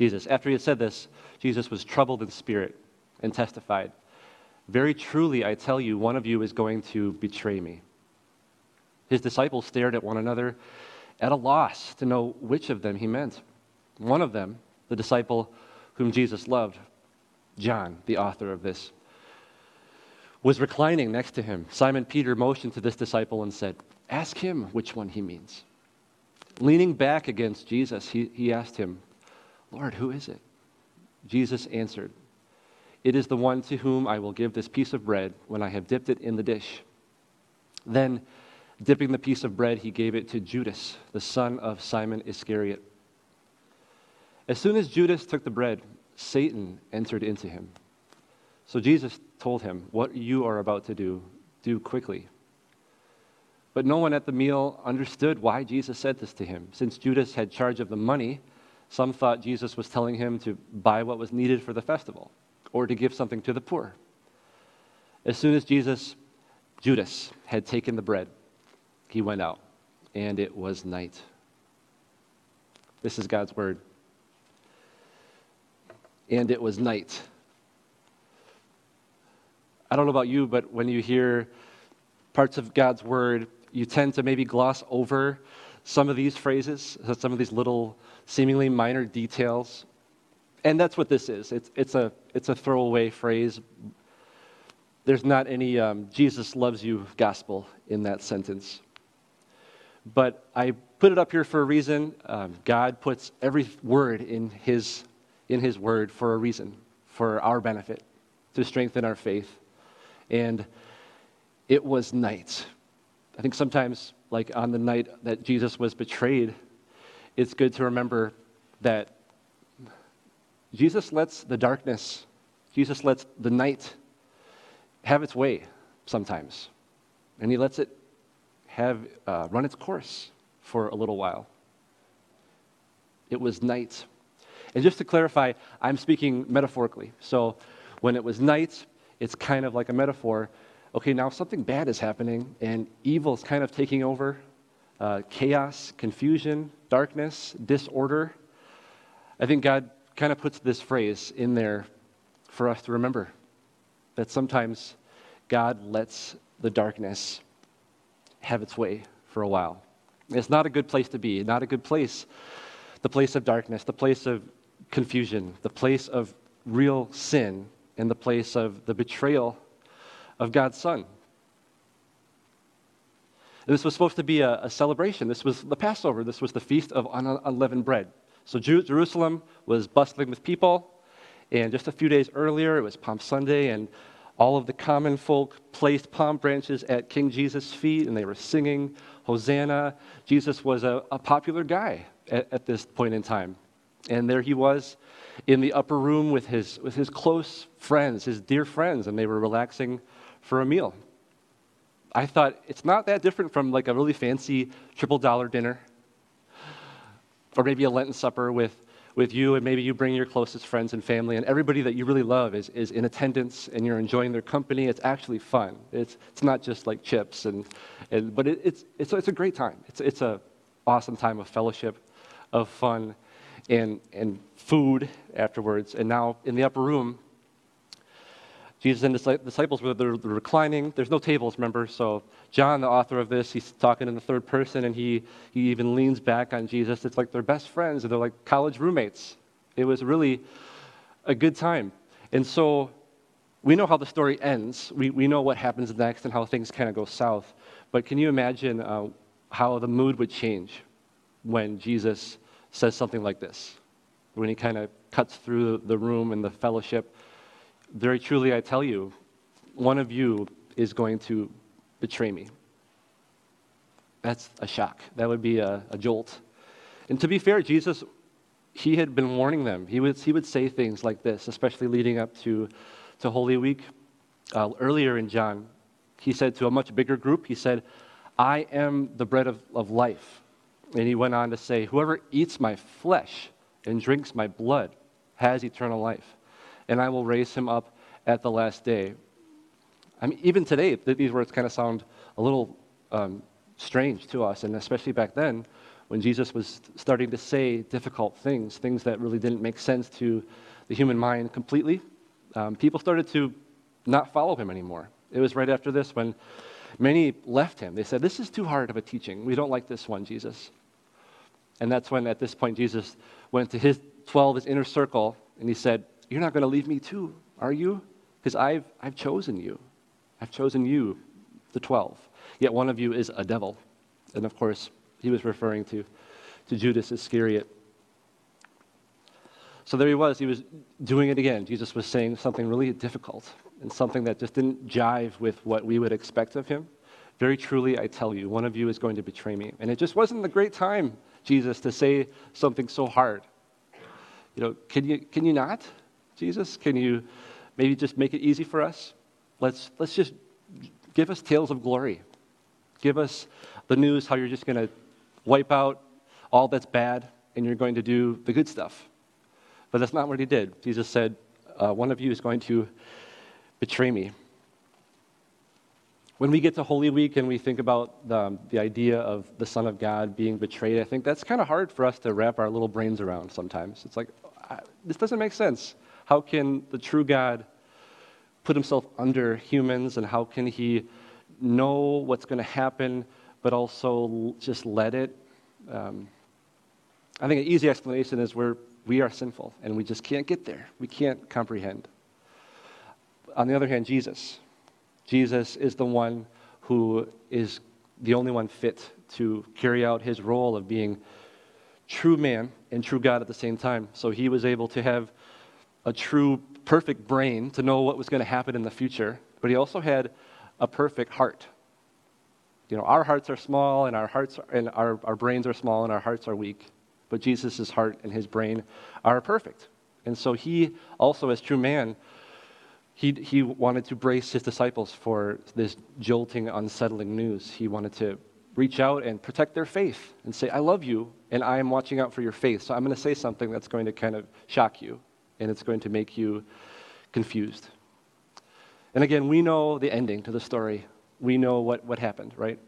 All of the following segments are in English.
Jesus. After he had said this, Jesus was troubled in spirit and testified, Very truly, I tell you, one of you is going to betray me. His disciples stared at one another at a loss to know which of them he meant. One of them, the disciple whom Jesus loved, John, the author of this, was reclining next to him. Simon Peter motioned to this disciple and said, Ask him which one he means. Leaning back against Jesus, he, he asked him, Lord, who is it? Jesus answered, It is the one to whom I will give this piece of bread when I have dipped it in the dish. Then, dipping the piece of bread, he gave it to Judas, the son of Simon Iscariot. As soon as Judas took the bread, Satan entered into him. So Jesus told him, What you are about to do, do quickly. But no one at the meal understood why Jesus said this to him. Since Judas had charge of the money, some thought Jesus was telling him to buy what was needed for the festival or to give something to the poor. As soon as Jesus, Judas, had taken the bread, he went out, and it was night. This is God's word. And it was night. I don't know about you, but when you hear parts of God's word, you tend to maybe gloss over some of these phrases, some of these little seemingly minor details. And that's what this is. It's, it's, a, it's a throwaway phrase. There's not any um, Jesus loves you gospel in that sentence. But I put it up here for a reason. Um, God puts every word in his, in his word for a reason, for our benefit, to strengthen our faith. And it was night. I think sometimes, like on the night that Jesus was betrayed, it's good to remember that Jesus lets the darkness, Jesus lets the night have its way sometimes. And he lets it have uh, run its course for a little while. It was night. And just to clarify, I'm speaking metaphorically. So when it was night, it's kind of like a metaphor. Okay, now something bad is happening, and evil is kind of taking over uh, chaos, confusion, darkness, disorder. I think God kind of puts this phrase in there for us to remember that sometimes God lets the darkness have its way for a while. It's not a good place to be, not a good place. The place of darkness, the place of confusion, the place of real sin, and the place of the betrayal of God's Son. This was supposed to be a, a, celebration. This was the Passover. This was the feast of unleavened bread. So Jerusalem was bustling with people. And just a few days earlier, it was Palm Sunday, and all of the common folk placed palm branches at King Jesus' feet, and they were singing Hosanna. Jesus was a, a popular guy at, at this point in time. And there he was in the upper room with his, with his close friends, his dear friends, and they were relaxing for a meal. I thought it's not that different from like a really fancy triple dollar dinner or maybe a Lenten supper with, with you, and maybe you bring your closest friends and family, and everybody that you really love is, is in attendance and you're enjoying their company. It's actually fun. It's, it's not just like chips, and, and, but it, it's, it's, it's a great time. It's, it's an awesome time of fellowship, of fun, and, and food afterwards. And now in the upper room, Jesus and the disciples were they're reclining. There's no tables, remember? So John, the author of this, he's talking in the third person, and he, he even leans back on Jesus. It's like they're best friends, and they're like college roommates. It was really a good time. And so we know how the story ends. We, we know what happens next and how things kind of go south. But can you imagine uh, how the mood would change when Jesus says something like this? When he kind of cuts through the room and the fellowship very truly, I tell you, one of you is going to betray me. That's a shock. That would be a, a jolt. And to be fair, Jesus, he had been warning them. He would, he would say things like this, especially leading up to, to Holy Week. Uh, earlier in John, he said to a much bigger group, he said, I am the bread of, of life. And he went on to say, Whoever eats my flesh and drinks my blood has eternal life and I will raise him up at the last day. I mean, even today, these words kind of sound a little um, strange to us, and especially back then, when Jesus was starting to say difficult things, things that really didn't make sense to the human mind completely, um, people started to not follow him anymore. It was right after this when many left him. They said, This is too hard of a teaching. We don't like this one, Jesus. And that's when, at this point, Jesus went to his 12, his inner circle, and he said, You're not going to leave me too, are you? Because I've, I've chosen you. I've chosen you, the 12. Yet one of you is a devil. And of course, he was referring to, to Judas Iscariot. So there he was. He was doing it again. Jesus was saying something really difficult and something that just didn't jive with what we would expect of him. Very truly, I tell you, one of you is going to betray me. And it just wasn't the great time, Jesus, to say something so hard. You know, can you, can you not, Jesus? Can you maybe just make it easy for us? Let's, let's just give us tales of glory. Give us the news how you're just going to wipe out all that's bad and you're going to do the good stuff. But that's not what he did. Jesus said, uh, One of you is going to betray me. When we get to Holy Week and we think about the, the idea of the Son of God being betrayed, I think that's kind of hard for us to wrap our little brains around sometimes. It's like, this doesn't make sense. How can the true God put himself under humans, and how can he know what's going to happen, but also just let it? Um, I think an easy explanation is we're, we are sinful, and we just can't get there. We can't comprehend. On the other hand, Jesus. Jesus is the one who is the only one fit to carry out his role of being true man and true God at the same time. So he was able to have a true, perfect brain to know what was going to happen in the future, but he also had a perfect heart. You know, our hearts are small and our hearts are, and our, our brains are small and our hearts are weak, but Jesus' heart and his brain are perfect. And so he also, as true man, he, he wanted to brace his disciples for this jolting, unsettling news. He wanted to reach out and protect their faith and say, I love you, and I am watching out for your faith. So I'm going to say something that's going to kind of shock you, and it's going to make you confused. And again, we know the ending to the story. We know what, what happened, right?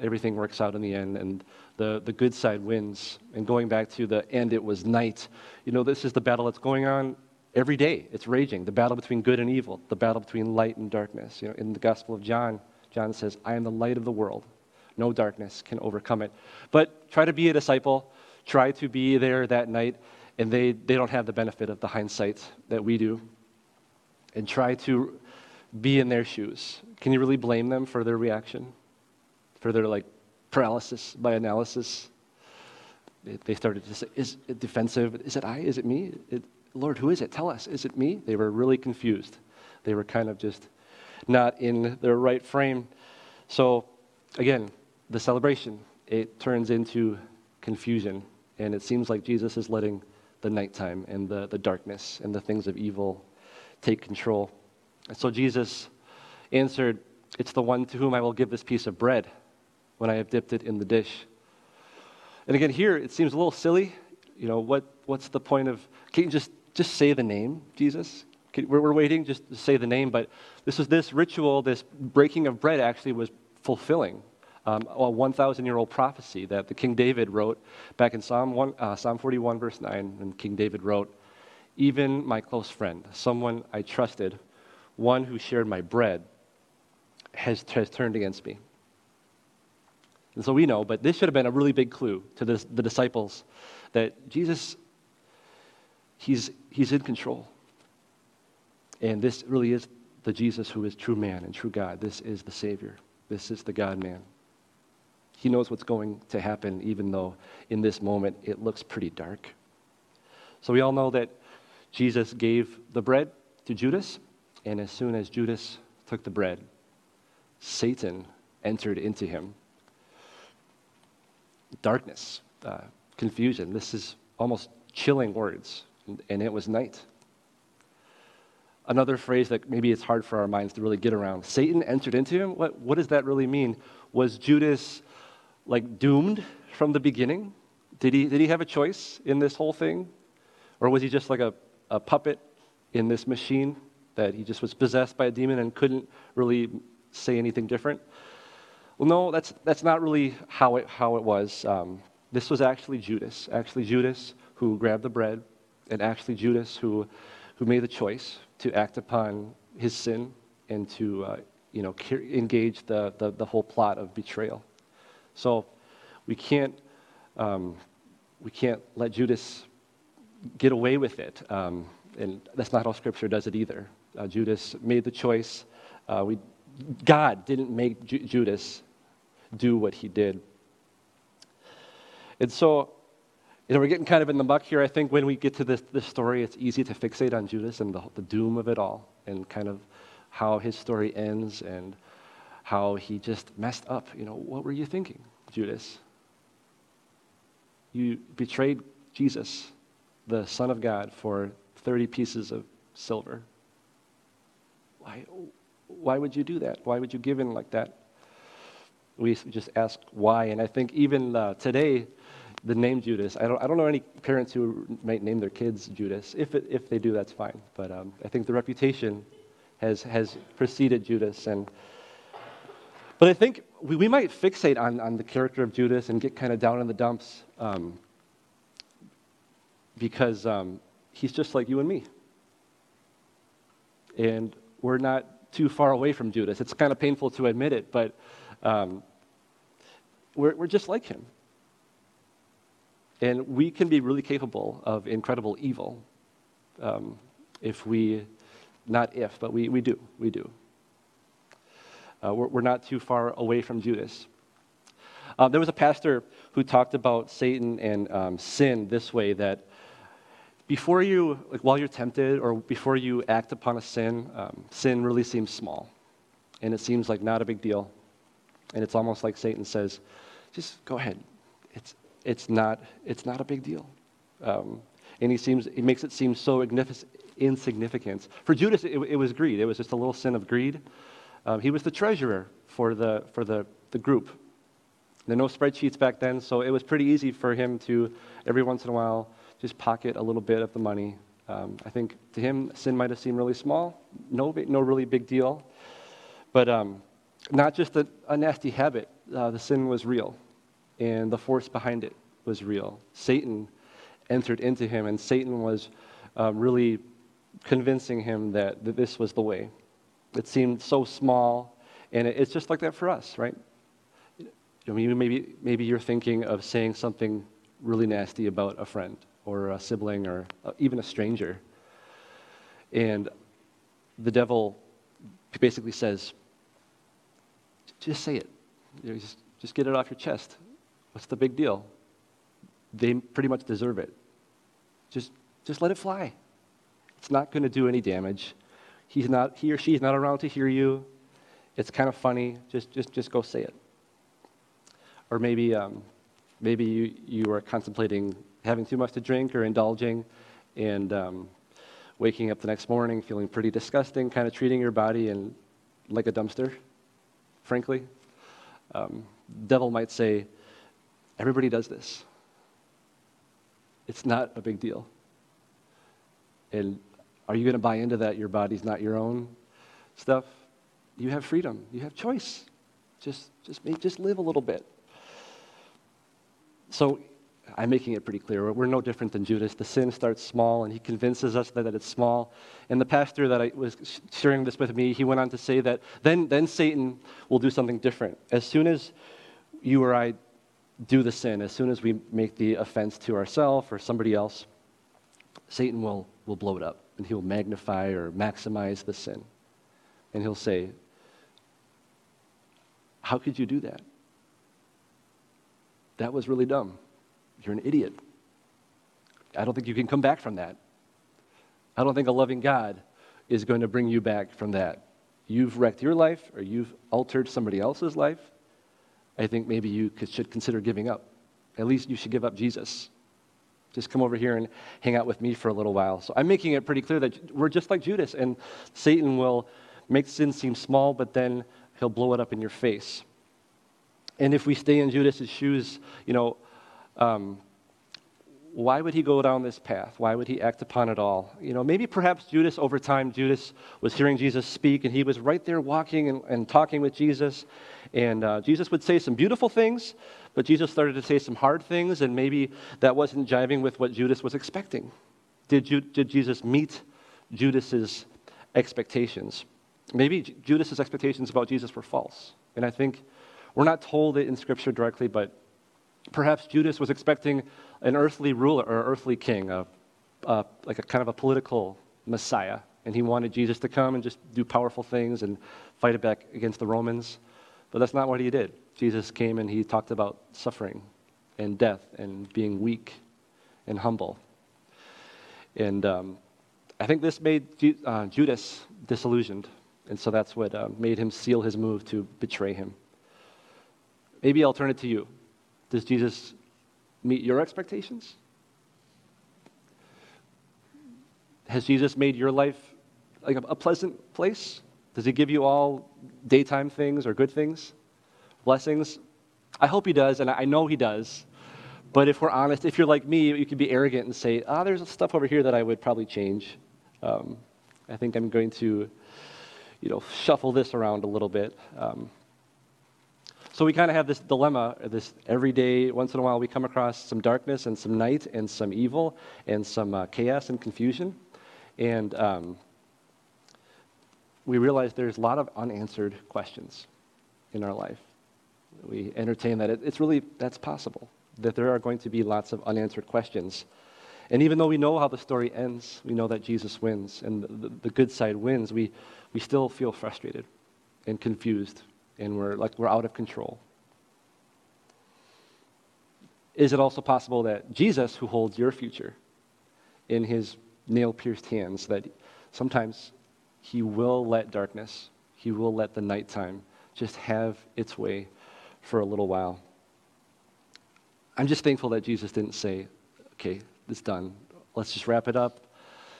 Everything works out in the end, and the, the good side wins. And going back to the end, it was night. You know, this is the battle that's going on every day. It's raging. The battle between good and evil, the battle between light and darkness. You know, in the Gospel of John, John says, I am the light of the world. No darkness can overcome it. But try to be a disciple. Try to be there that night, and they, they don't have the benefit of the hindsight that we do. And try to be in their shoes. Can you really blame them for their reaction? For their like paralysis by analysis? They started to say, is it defensive? Is it I? Is it me? It, Lord, who is it? Tell us. Is it me? They were really confused. They were kind of just not in their right frame. So, again, the celebration, it turns into confusion. And it seems like Jesus is letting the nighttime and the, the darkness and the things of evil take control. And so Jesus answered, It's the one to whom I will give this piece of bread when I have dipped it in the dish. And again, here it seems a little silly. You know, what, what's the point of, can't you just, just say the name, Jesus? We're, we're waiting just to say the name, but this is this ritual, this breaking of bread actually was fulfilling um, a 1,000 year old prophecy that the King David wrote back in Psalm, 1, uh, Psalm 41, verse 9. And King David wrote, Even my close friend, someone I trusted, one who shared my bread, has, has turned against me. And so we know, but this should have been a really big clue to the, the disciples that Jesus, he's, he's in control. And this really is the Jesus who is true man and true God. This is the Savior. This is the God man. He knows what's going to happen, even though in this moment it looks pretty dark. So we all know that Jesus gave the bread to Judas, and as soon as Judas took the bread, Satan entered into him. Darkness, uh, confusion. This is almost chilling words, and it was night. Another phrase that maybe it's hard for our minds to really get around. Satan entered into him? What, what does that really mean? Was Judas like doomed from the beginning? Did he, did he have a choice in this whole thing? Or was he just like a, a puppet in this machine that he just was possessed by a demon and couldn't really say anything different? Well, no, that's, that's not really how it, how it was. Um, this was actually Judas, actually Judas who grabbed the bread, and actually Judas who, who made the choice to act upon his sin and to uh, you know, engage the, the, the, whole plot of betrayal. So we can't, um, we can't let Judas get away with it. Um, and that's not how Scripture does it either. Uh, Judas made the choice. Uh, we, God didn't make Ju- Judas do what he did. And so, you know, we're getting kind of in the muck here. I think when we get to this, this story, it's easy to fixate on Judas and the, the doom of it all and kind of how his story ends and how he just messed up. You know, what were you thinking, Judas? You betrayed Jesus, the Son of God, for 30 pieces of silver. Why, why would you do that? Why would you give in like that? We just ask why. And I think even uh, today, the name Judas, I don't, I don't know any parents who might name their kids Judas. If, it, if they do, that's fine. But um, I think the reputation has, has preceded Judas. And, but I think we, we might fixate on, on the character of Judas and get kind of down in the dumps um, because um, he's just like you and me. And we're not too far away from Judas. It's kind of painful to admit it, but um, we're, we're just like him. And we can be really capable of incredible evil um, if we, not if, but we, we do. We do. Uh, we're, we're, not too far away from Judas. Uh, there was a pastor who talked about Satan and um, sin this way that before you, like while you're tempted or before you act upon a sin, um, sin really seems small. And it seems like not a big deal. And it's almost like Satan says, just go ahead. It's, it's, not, it's not a big deal. Um, and he, seems, he makes it seem so insignificant. For Judas, it, it, was greed. It was just a little sin of greed. Um, he was the treasurer for the, for the, the group. There were no spreadsheets back then, so it was pretty easy for him to, every once in a while, just pocket a little bit of the money. Um, I think to him, sin might have seemed really small, no, no really big deal. But um, not just a, a nasty habit, uh, the sin was real, and the force behind it was real. Satan entered into him, and Satan was um, really convincing him that, that this was the way. It seemed so small, and it, it's just like that for us, right? I mean, maybe, maybe you're thinking of saying something really nasty about a friend or a sibling or uh, even a stranger. And the devil basically says, just say it. You know, just, just get it off your chest. What's the big deal? They pretty much deserve it. Just, just let it fly. It's not going to do any damage. He's not, he or she is not around to hear you. It's kind of funny. Just, just, just go say it. Or maybe, um, maybe you, you are contemplating having too much to drink or indulging and um, waking up the next morning feeling pretty disgusting, kind of treating your body and like a dumpster, frankly. Um, devil might say, everybody does this. It's not a big deal. And are you going to buy into that your body's not your own stuff? You have freedom. You have choice. Just, just, just live a little bit. So I'm making it pretty clear. We're no different than Judas. The sin starts small, and he convinces us that, it's small. And the pastor that I was sharing this with me, he went on to say that then, then Satan will do something different. As soon as you or I do the sin, as soon as we make the offense to ourselves or somebody else, Satan will, will blow it up, and he'll magnify or maximize the sin. And he'll say, How could you do that? That was really dumb. You're an idiot. I don't think you can come back from that. I don't think a loving God is going to bring you back from that. You've wrecked your life or you've altered somebody else's life. I think maybe you should consider giving up. At least you should give up Jesus. Just come over here and hang out with me for a little while. So I'm making it pretty clear that we're just like Judas, and Satan will make sin seem small, but then he'll blow it up in your face. And if we stay in Judas's shoes, you know, um, why would he go down this path? Why would he act upon it all? You know, maybe perhaps Judas, over time, Judas was hearing Jesus speak, and he was right there walking and, and talking with Jesus. And uh, Jesus would say some beautiful things, But Jesus started to say some hard things, and maybe that wasn't jiving with what Judas was expecting. Did, did Jesus meet Judas's expectations? Maybe Judas's expectations about Jesus were false. And I think we're not told it in Scripture directly, but perhaps Judas was expecting an earthly ruler or earthly king, a, a, like a kind of a political Messiah. And he wanted Jesus to come and just do powerful things and fight it back against the Romans. But that's not what he did. Jesus came and he talked about suffering and death and being weak and humble. And um, I think this made uh, Judas disillusioned. And so that's what uh, made him seal his move to betray him. Maybe I'll turn it to you. Does Jesus meet your expectations? Has Jesus made your life like a, a pleasant place? Does he give you all daytime things or good things? Blessings? I hope he does, and I know he does. But if we're honest, if you're like me, you can be arrogant and say, ah, oh, there's stuff over here that I would probably change. Um, I think I'm going to, you know, shuffle this around a little bit. Um, so we kind of have this dilemma, this every day, once in a while, we come across some darkness and some night and some evil and some uh, chaos and confusion. And um, we realize there's a lot of unanswered questions in our life. We entertain that it, it's really, that's possible, that there are going to be lots of unanswered questions. And even though we know how the story ends, we know that Jesus wins and the, the, the good side wins, we, we still feel frustrated and confused and we're like we're out of control. Is it also possible that Jesus, who holds your future in his nail pierced hands, that sometimes he will let darkness, he will let the nighttime just have its way for a little while. I'm just thankful that Jesus didn't say, okay, it's done. Let's just wrap it up.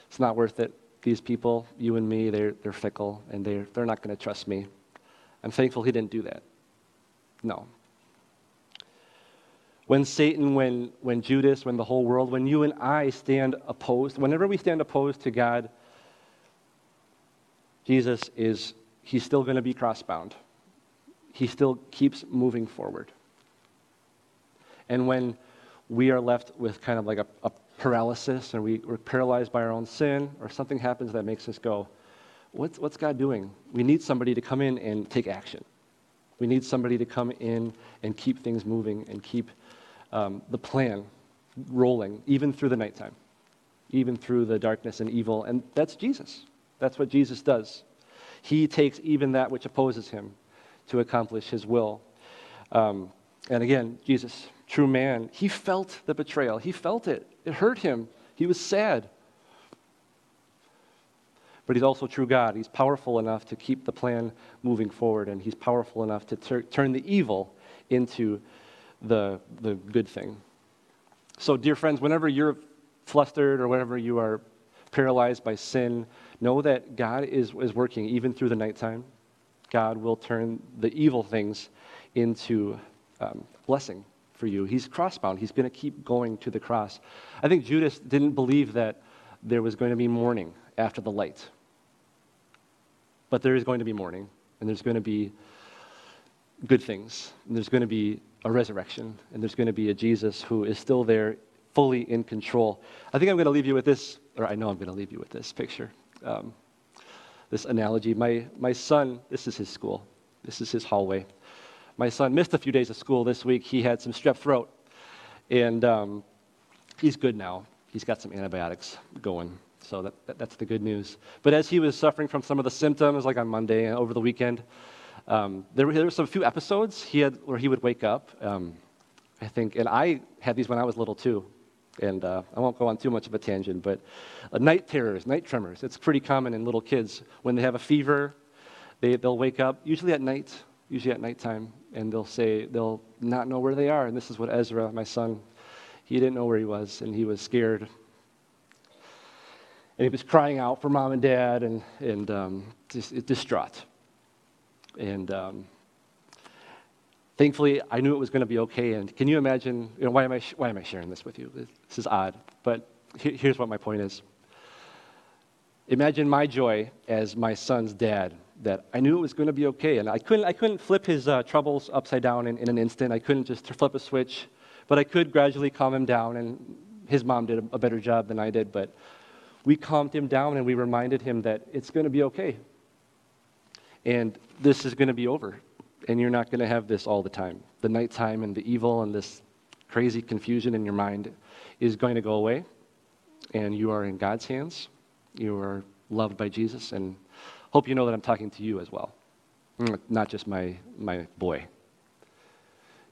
It's not worth it. These people, you and me, they're, they're fickle and they're, they're not going to trust me. I'm thankful he didn't do that. No. When Satan, when, when Judas, when the whole world, when you and I stand opposed, whenever we stand opposed to God, Jesus is, he's still going to be crossbound. He still keeps moving forward. And when we are left with kind of like a, a paralysis, or we, we're paralyzed by our own sin, or something happens that makes us go, what's, what's God doing? We need somebody to come in and take action. We need somebody to come in and keep things moving and keep um, the plan rolling, even through the nighttime, even through the darkness and evil. And that's Jesus. That's what Jesus does. He takes even that which opposes him to accomplish his will. Um, and again, Jesus, true man, he felt the betrayal. He felt it. It hurt him. He was sad. But he's also true God. He's powerful enough to keep the plan moving forward, and he's powerful enough to tur- turn the evil into the, the good thing. So, dear friends, whenever you're flustered or whenever you are paralyzed by sin, know that God is, is working even through the nighttime. God will turn the evil things into um, blessing for you. He's crossbound. He's going to keep going to the cross. I think Judas didn't believe that there was going to be morning after the light. But there is going to be morning, and there's going to be good things, and there's going to be a resurrection, and there's going to be a Jesus who is still there, fully in control. I think I'm going to leave you with this, or I know I'm going to leave you with this picture um, this analogy. My, my son, this is his school, this is his hallway. My son missed a few days of school this week. He had some strep throat, and um, he's good now. He's got some antibiotics going, so that, that, that's the good news. But as he was suffering from some of the symptoms, like on Monday and over the weekend, um, there, there were some few episodes he had where he would wake up. Um, I think, and I had these when I was little too. And uh, I won't go on too much of a tangent, but uh, night terrors, night tremors, it's pretty common in little kids. When they have a fever, they, they'll wake up, usually at night, usually at nighttime, and they'll say, they'll not know where they are. And this is what Ezra, my son, he didn't know where he was, and he was scared. And he was crying out for mom and dad and, and um, just, distraught. And um, Thankfully, I knew it was going to be okay. And can you imagine, you know, why, am I, why am I sharing this with you? This is odd, but here's what my point is. Imagine my joy as my son's dad that I knew it was going to be okay. And I couldn't, I couldn't flip his uh, troubles upside down in, in an instant. I couldn't just flip a switch, but I could gradually calm him down. And his mom did a, a better job than I did. But we calmed him down and we reminded him that it's going to be okay. And this is going to be over. And you're not going to have this all the time. The nighttime and the evil and this crazy confusion in your mind is going to go away. And you are in God's hands. You are loved by Jesus. And hope you know that I'm talking to you as well, mm, not just my, my boy.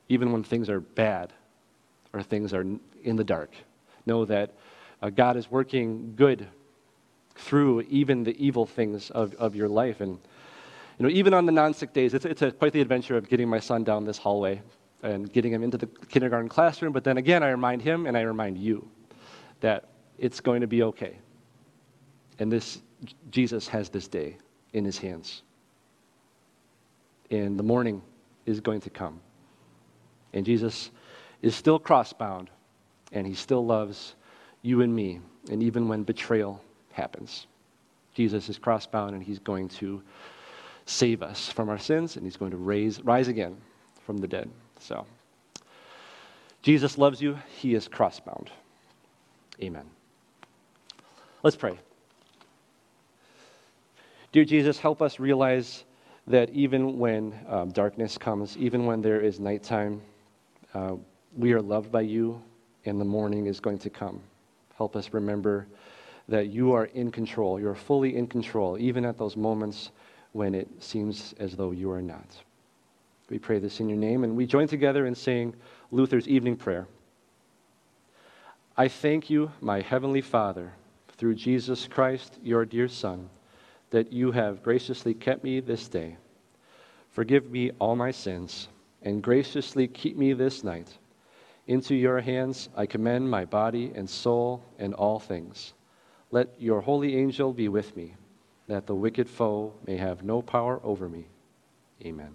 Even when things are bad or things are in the dark, know that uh, God is working good through even the evil things of, of your life. And you know, even on the non-sick days, it's, it's a, quite the adventure of getting my son down this hallway and getting him into the kindergarten classroom. But then again, I remind him and I remind you that it's going to be okay. And this Jesus has this day in his hands. And the morning is going to come. And Jesus is still crossbound, and he still loves you and me. And even when betrayal happens, Jesus is crossbound, and he's going to save us from our sins, and he's going to raise, rise again from the dead. So, Jesus loves you. He is crossbound. Amen. Let's pray. Dear Jesus, help us realize that even when um, darkness comes, even when there is nighttime, uh, we are loved by you, and the morning is going to come. Help us remember that you are in control. You're fully in control, even at those moments when it seems as though you are not. We pray this in your name, and we join together in saying Luther's evening prayer. I thank you, my heavenly Father, through Jesus Christ, your dear Son that you have graciously kept me this day. Forgive me all my sins, and graciously keep me this night. Into your hands I commend my body and soul and all things. Let your holy angel be with me, that the wicked foe may have no power over me. Amen.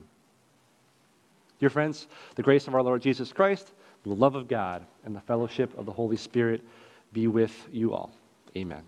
Dear friends, the grace of our Lord Jesus Christ, the love of God, and the fellowship of the Holy Spirit be with you all. Amen.